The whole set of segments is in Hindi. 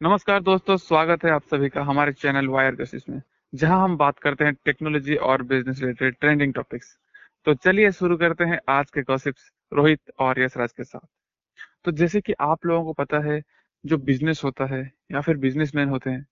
नमस्कार दोस्तों, स्वागत है आप सभी का हमारे चैनल वायर गसिस में, जहाँ हम बात करते हैं टेक्नोलॉजी और बिज़नेस रिलेटेड ट्रेंडिंग टॉपिक्स। तो चलिए शुरू करते हैं आज के गॉसिप्स, रोहित और यशराज के साथ। तो जैसे कि आप लोगों को पता है, जो बिज़नेस होता है या फिर बिजनेसमैन होते हैं,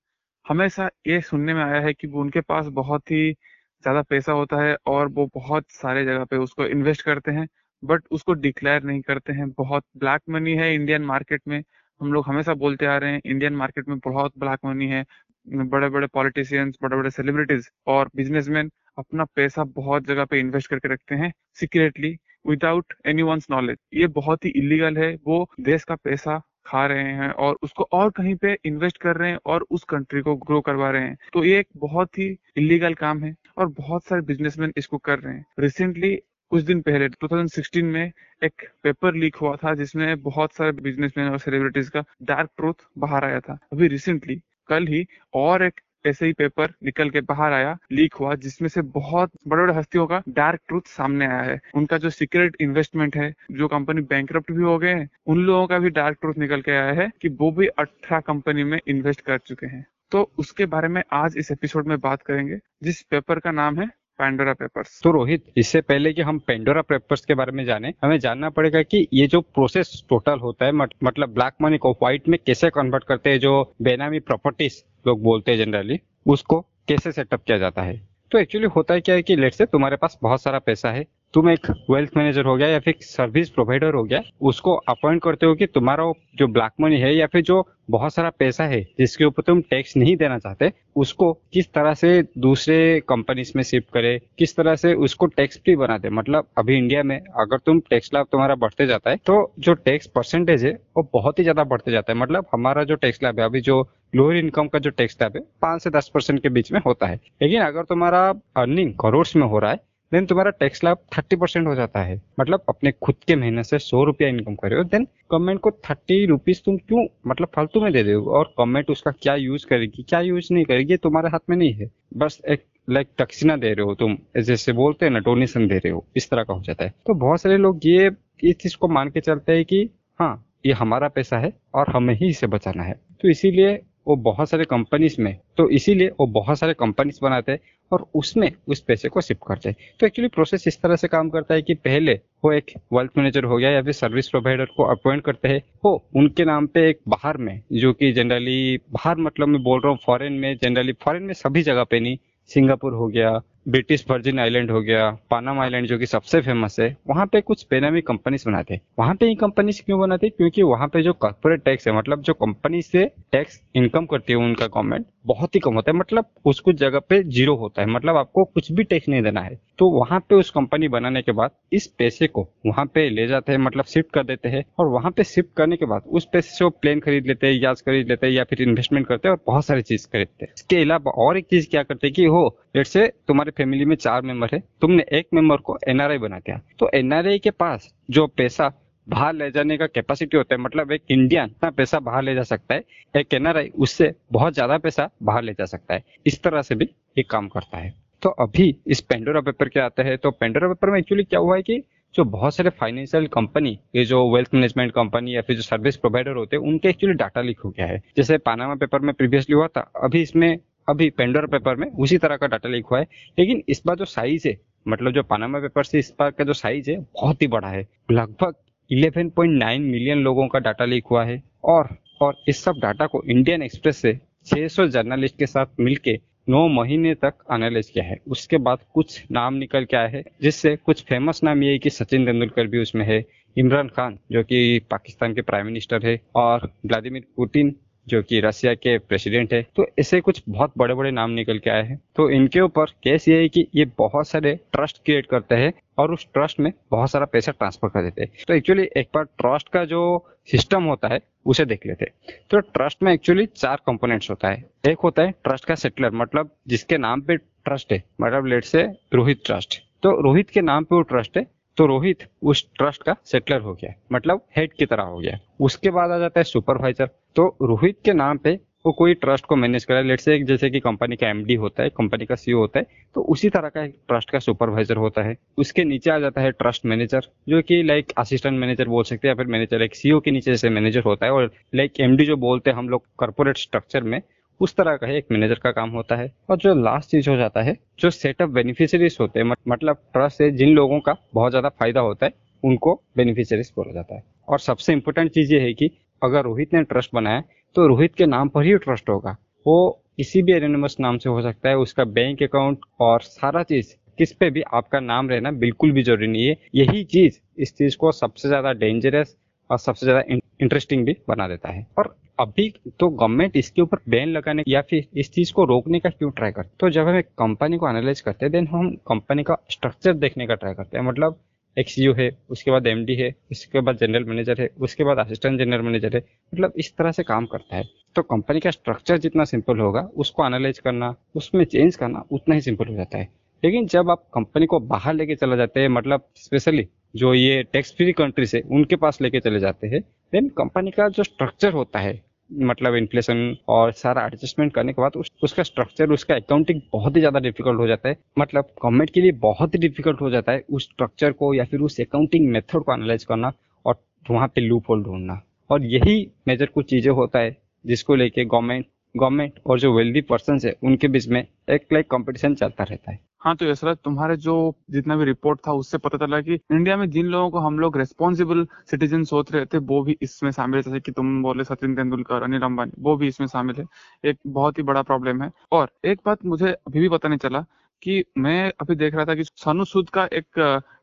हमेशा ये सुनने में आया है कि वो उनके पास बहुत ही ज़्यादा पैसा होता है और वो बहुत सारे जगह पे उसको इन्वेस्ट करते हैं बट उसको डिक्लेयर नहीं करते हैं। बहुत ब्लैक मनी है इंडियन मार्केट में हम लोग हमेशा बोलते आ रहे हैं इंडियन मार्केट में बहुत ब्लैक मनी है बड़े बड़े पॉलिटिशियंस बड़े बड़े सेलिब्रिटीज और बिजनेसमैन अपना पैसा बहुत जगह पे इन्वेस्ट करके रखते हैं सीक्रेटली विदाउट एनी नॉलेज ये बहुत ही इलीगल है, वो देश का पैसा खा रहे हैं और उसको और कहीं पे इन्वेस्ट कर रहे हैं और उस कंट्री को ग्रो करवा रहे हैं। तो ये एक बहुत ही इलीगल काम है और बहुत सारे बिजनेसमैन इसको कर रहे हैं। रिसेंटली कुछ दिन पहले 2016 में एक पेपर लीक हुआ था, जिसमें बहुत सारे बिजनेसमैन और सेलिब्रिटीज का डार्क ट्रूथ बाहर आया था। अभी रिसेंटली कल ही और एक ऐसे ही पेपर निकल के बाहर आया लीक हुआ, जिसमें से बहुत बड़े बड़े हस्तियों का डार्क ट्रूथ सामने आया है। उनका जो सीक्रेट इन्वेस्टमेंट है, जो कंपनी बैंक भी हो गए हैं, उन लोगों का भी डार्क ट्रूथ निकल के आया है कि वो भी अठारह कंपनी में इन्वेस्ट कर चुके हैं। तो उसके बारे में आज इस एपिसोड में बात करेंगे, जिस पेपर का नाम है पेंडोरा पेपर्स तो रोहित, इससे पहले कि हम पेंडोरा पेपर्स के बारे में जाने, हमें जानना पड़ेगा कि ये जो प्रोसेस टोटल होता है मतलब ब्लैक मनी को व्हाइट में कैसे कन्वर्ट करते हैं जो बेनामी प्रॉपर्टीज़ लोग बोलते हैं जनरली उसको कैसे सेटअप किया जाता है? तो एक्चुअली होता है क्या है कि लेट से तुम्हारे पास बहुत सारा पैसा है तुम एक वेल्थ मैनेजर हो गया या फिर सर्विस प्रोवाइडर हो गया, उसको अपॉइंट करते हो कि तुम्हारा जो ब्लैक मनी है या फिर जो बहुत सारा पैसा है, जिसके ऊपर तुम टैक्स नहीं देना चाहते, उसको किस तरह से दूसरे कंपनीज़ में शिफ्ट करे, किस तरह से उसको टैक्स फ्री बना दे? मतलब अभी इंडिया में अगर तुम टैक्स लाभ तुम्हारा बढ़ते जाता है तो जो टैक्स परसेंटेज है, वो बहुत ही ज़्यादा बढ़ते जाता है। मतलब हमारा जो टैक्स लाभ है, अभी जो लोअर इनकम का जो टैक्स लाभ है, पाँच से दस परसेंट के बीच में होता है। लेकिन अगर तुम्हारा अर्निंग करोड़ में हो रहा है देन तुम्हारा टैक्स लाभ थर्टी परसेंट हो जाता है। मतलब अपने खुद के महीने से सौ रुपया इनकम करे हो। देन गवर्नमेंट को थर्टी रुपीज़ तुम क्यों मतलब फालतू में दे दे और गवर्नमेंट उसका क्या यूज़ करेगी? क्या यूज़ नहीं करेगी? तुम्हारे हाथ में नहीं है। बस एक लाइक टक्सिना दे रहे हो तुम। जैसे बोलते हैं ना डोनेशन दे रहे हो। इस तरह का हो जाता है। तो बहुत सारे लोग ये इस चीज़ को मान के चलते हैं कि हाँ ये हमारा पैसा है और हमें ही इसे बचाना है। तो इसीलिए वो बहुत सारे कंपनीज़ में तो इसीलिए वो बहुत सारे कंपनीज़ बनाते हैं। और उसमें उस पैसे को शिफ्ट कर हैं। तो एक्चुअली प्रोसेस इस तरह से काम करता है कि पहले वो एक वेल्थ मैनेजर हो गया या फिर सर्विस प्रोवाइडर को अपॉइंट करते हैं। वो उनके नाम पे एक बाहर में, जो कि जनरली बाहर मतलब मैं बोल रहा हूँ फॉरेन में जनरली फॉरेन में सभी जगह पे नहीं, सिंगापुर हो गया ब्रिटिश वर्जिन आइलैंड हो गया, पानाम आइलैंड जो कि सबसे फ़ेमस है, वहाँ पे कुछ पेनामी कंपनीज़ बनाते हैं। वहाँ पे ये कंपनीज़ क्यों बनाते क्योंकि वहाँ पे जो कॉर्पोरेट टैक्स है मतलब जो कंपनी से टैक्स इनकम करती है उनका गवर्नमेंट बहुत ही कम होता है। मतलब कुछ कुछ जगह पे ज़ीरो होता है। मतलब आपको कुछ भी टैक्स नहीं देना है। तो वहाँ पे उस कंपनी बनाने के बाद इस पैसे को वहाँ पे ले जाते हैं मतलब शिफ्ट कर देते हैं। और वहाँ पे शिफ्ट करने के बाद उस पैसे से वो प्लेन खरीद लेते हैं याच खरीद लेते हैं या फिर इन्वेस्टमेंट करते हैं और बहुत सारी चीज़ खरीदते हैं। इसके अलावा और एक चीज़ क्या करते हैं कि, हो लेट से तुम्हारे फैमिली में चार मेंबर है। तुमने एक मेंबर को एनआरआई बना दिया। तो एनआरआई के पास जो पैसा बाहर ले जाने का कैपेसिटी होता है मतलब एक इंडियन इतना पैसा बाहर ले जा सकता है, एक एनआरआई उससे बहुत ज़्यादा पैसा बाहर ले जा सकता है। इस तरह से भी ये काम करता है। तो अभी इस पेंडोरा पेपर के आते हैं। तो पेंडोरा पेपर में एक्चुअली क्या हुआ है कि जो बहुत सारे फाइनेंशियल कंपनी ये जो वेल्थ मैनेजमेंट कंपनी या फिर जो सर्विस प्रोवाइडर होते हैं, उनके एक्चुअली डाटा लीक हो गया है। जैसे पानामा पेपर में प्रीवियसली हुआ था, अभी इसमें अभी पेंडोर पेपर में उसी तरह का डाटा लीक हुआ है। लेकिन इस बार जो साइज़ है मतलब जो पानामा पेपर से इस बार का जो साइज़ है, बहुत ही बड़ा है। लगभग 11.9 मिलियन लोगों का डाटा लीक हुआ है। और और इस सब डाटा को इंडियन एक्सप्रेस से 600 जर्नलिस्ट के साथ मिलके नौ महीने तक एनालाइज किया है। उसके बाद कुछ नाम निकल के आए हैं, जिससे कुछ फ़ेमस नाम ये है कि सचिन तेंदुलकर भी उसमें है। इमरान खान, जो कि पाकिस्तान के प्राइम मिनिस्टर है, और व्लादिमिर पुतिन जो कि रशिया के प्रेसिडेंट है। तो ऐसे कुछ बहुत बड़े बड़े नाम निकल के आए हैं। तो इनके ऊपर केस ये है कि ये बहुत सारे ट्रस्ट क्रिएट करते हैं और उस ट्रस्ट में बहुत सारा पैसा ट्रांसफ़र कर देते हैं। तो एक्चुअली एक बार ट्रस्ट का जो सिस्टम होता है, उसे देख लेते तो ट्रस्ट में एक्चुअली चार कंपोनेंट्स होता है। एक होता है ट्रस्ट का सेटलर मतलब जिसके नाम पे ट्रस्ट है। मतलब लेट से रोहित ट्रस्ट। तो रोहित के नाम पे वो ट्रस्ट है तो रोहित उस ट्रस्ट का सेटलर हो गया मतलब हेड की तरह हो गया। उसके बाद आ जाता है सुपरवाइजर तो रोहित के नाम पे वो कोई ट्रस्ट को मैनेज करे लेट से जैसे कि कंपनी का एमडी होता है कंपनी का सीईओ होता है तो उसी तरह का ट्रस्ट का सुपरवाइजर होता है। उसके नीचे आ जाता है ट्रस्ट मैनेजर जो कि लाइक असिस्टेंट मैनेजर बोल सकते हैं या फिर मैनेजर एक सीईओ के नीचे जैसे मैनेजर होता है। और लाइक एमडी जो बोलते हैं हम लोग कॉर्पोरेट स्ट्रक्चर में उस तरह का एक मैनेजर का काम होता है और जो लास्ट चीज़ हो जाता है, जो सेटअप बेनिफिशियरीज होते हैं मतलब ट्रस्ट से जिन लोगों का बहुत ज़्यादा फ़ायदा होता है, उनको बेनिफिशियरीज बोला जाता है। और सबसे इंपॉर्टेंट चीज़ ये है कि अगर रोहित ने ट्रस्ट बनाया तो रोहित के नाम पर ही ट्रस्ट होगा। वो किसी भी एनोनिमस नाम से हो सकता है, उसका बैंक अकाउंट और सारा चीज़, किस पे भी आपका नाम रहना बिल्कुल भी ज़रूरी नहीं है। यही चीज़ इस चीज़ को सबसे ज़्यादा डेंजरस और सबसे ज़्यादा इंटरेस्टिंग भी बना देता है। और अभी तो गवर्नमेंट इसके ऊपर बैन लगाने या फिर इस चीज़ को रोकने का क्यों ट्राई करते तो जब हम एक कंपनी को एनालाइज करते हैं देन हम कंपनी का स्ट्रक्चर देखने का ट्राई करते हैं। मतलब एक सीईओ है, उसके बाद एमडी है, उसके बाद जनरल मैनेजर है, उसके बाद असिस्टेंट जनरल मैनेजर है। मतलब इस तरह से काम करता है। तो कंपनी का स्ट्रक्चर जितना सिंपल होगा, उसको एनालाइज करना, उसमें चेंज करना उतना ही सिंपल हो जाता है। लेकिन जब आप कंपनी को बाहर लेके चला जाते हैं मतलब स्पेशली जो ये टैक्स फ्री कंट्रीज़ है, उनके पास लेके चले जाते हैं देन कंपनी का जो स्ट्रक्चर होता है मतलब इन्फ्लेशन और सारा एडजस्टमेंट करने के बाद उस, उसका स्ट्रक्चर उसका अकाउंटिंग बहुत ही ज़्यादा डिफ़िकल्ट हो जाता है। मतलब गवर्नमेंट के लिए बहुत ही डिफ़िकल्ट हो जाता है उस स्ट्रक्चर को या फिर उस अकाउंटिंग मेथड को एनालाइज करना और वहाँ पे लूप होल ढूंढना। और यही मेजर कुछ चीज़ें होता है जिसको लेके गवर्नमेंट गवर्नमेंट और जो वेल्दी पर्सन है उनके बीच में एक लाइक कॉम्पिटिशन चलता रहता है। हाँ तो यशरथ तुम्हारे जो जितना भी रिपोर्ट था, उससे पता चला कि इंडिया में जिन लोगों को हम लोग रेस्पॉन्सिबल सिटीजन सोच रहे थे वो भी इसमें शामिल है जैसे कि तुम बोले सचिन तेंदुलकर, अनिल अंबानी, वो भी इसमें शामिल है। एक बहुत ही बड़ा प्रॉब्लम है। और एक बात मुझे अभी भी पता नहीं चला कि मैं अभी देख रहा था कि सोनू सूद का एक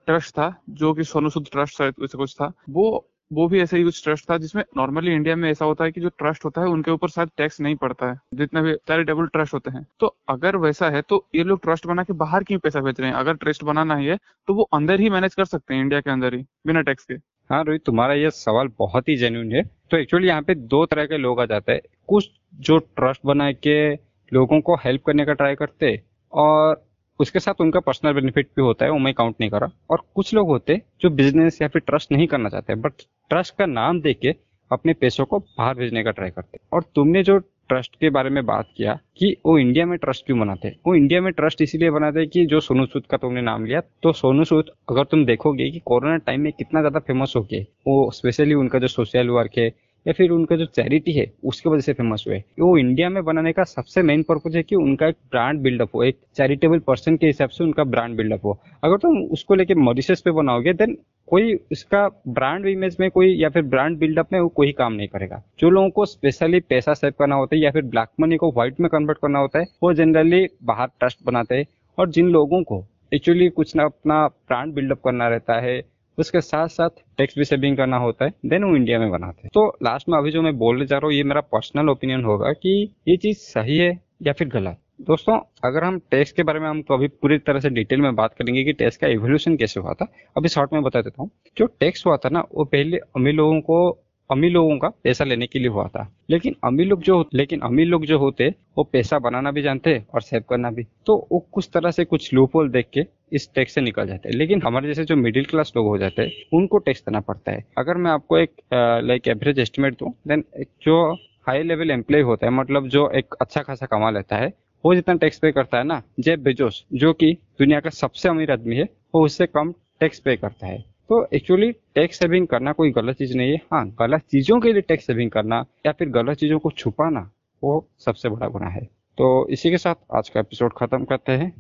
ट्रस्ट था, जो कि सोनू सूद ट्रस्ट कुछ था, वो वो भी ऐसा ही कुछ ट्रस्ट था जिसमें नॉर्मली इंडिया में ऐसा होता है कि जो ट्रस्ट होता है, उनके ऊपर शायद टैक्स नहीं पड़ता है। जितने भी चैरिटेबल ट्रस्ट होते हैं। तो अगर वैसा है तो ये लोग ट्रस्ट बना के बाहर क्यों पैसा भेज रहे हैं? अगर ट्रस्ट बनाना ही है तो वो अंदर ही मैनेज कर सकते हैं इंडिया के अंदर ही, बिना टैक्स के। हाँ रोहित, तुम्हारा ये सवाल बहुत ही जेन्यून है। तो एक्चुअली यहाँ पे दो तरह के लोग आ जाते हैं। कुछ जो ट्रस्ट बना के लोगों को हेल्प करने का ट्राई करते, और उसके साथ उनका पर्सनल बेनिफिट भी होता है, वो मैं काउंट नहीं कर और कुछ लोग होते जो बिज़नेस या फिर ट्रस्ट नहीं करना चाहते बट ट्रस्ट का नाम दे के अपने पैसों को बाहर भेजने का ट्राई करते और तुमने जो ट्रस्ट के बारे में बात किया कि वो इंडिया में ट्रस्ट क्यों बनाते हैं? वो इंडिया में ट्रस्ट इसीलिए बनाते हैं कि जो सोनू सूद का तुमने नाम लिया तो सोनू सूद, अगर तुम देखोगे कि कोरोना टाइम में कितना ज़्यादा फ़ेमस हो गए वो स्पेशली उनका जो सोशल वर्क है या फिर उनका जो चैरिटी है, उसकी वजह से फ़ेमस हुए। वो इंडिया में बनाने का सबसे मेन पर्पज है कि उनका एक ब्रांड बिल्डअप हो, एक चैरिटेबल पर्सन के हिसाब से उनका ब्रांड बिल्डअप हो। अगर तुम तो उसको लेके मॉरिशस पे बनाओगे देन कोई उसका ब्रांड इमेज में कोई या फिर ब्रांड बिल्डअप में वो कोई काम नहीं करेगा। जो लोगों को स्पेशली पैसा सेव करना होता है या फिर ब्लैक मनी को व्हाइट में कन्वर्ट करना होता है, वो जनरली बाहर ट्रस्ट बनाते हैं। और जिन लोगों को एक्चुअली कुछ ना अपना ब्रांड बिल्डअप करना रहता है उसके साथ साथ टैक्स भी सेविंग करना होता है देन वो इंडिया में बनाते हैं। तो लास्ट में अभी जो मैं बोलने जा रहा हूँ, ये मेरा पर्सनल ओपिनियन होगा कि ये चीज़ सही है या फिर गलत। दोस्तों, अगर हम टैक्स के बारे में हम तो अभी पूरी तरह से डिटेल में बात करेंगे कि टैक्स का एवोल्यूशन कैसे हुआ था। अभी शॉर्ट में बता देता हूँ। जो टैक्स हुआ था ना, वो पहले अमीर लोगों को अमीर लोगों का पैसा लेने के लिए हुआ था। लेकिन अमीर लोग जो लेकिन अमीर लोग जो होते, वो पैसा बनाना भी जानते और सेव करना भी। तो वो कुछ तरह से कुछ लूपोल देख के इस टैक्स से निकल जाते। हैं लेकिन हमारे जैसे जो मिडिल क्लास लोग हो जाते हैं उनको टैक्स देना पड़ता है। अगर मैं आपको एक लाइक एवरेज एस्टिमेट दूँ देन जो हाई लेवल एम्प्लॉय होता है मतलब जो एक अच्छा खासा कमा लेता है, वो जितना टैक्स पे करता है ना जेब बेजोस जो कि दुनिया का सबसे अमीर आदमी है, वो उससे कम टैक्स पे करता है। तो एक्चुअली टैक्स सेविंग करना कोई गलत चीज़ नहीं है। हाँ गलत चीज़ों के लिए टैक्स सेविंग करना या फिर गलत चीज़ों को छुपाना, वो सबसे बड़ा गुना है। तो इसी के साथ आज का एपिसोड खत्म करते हैं।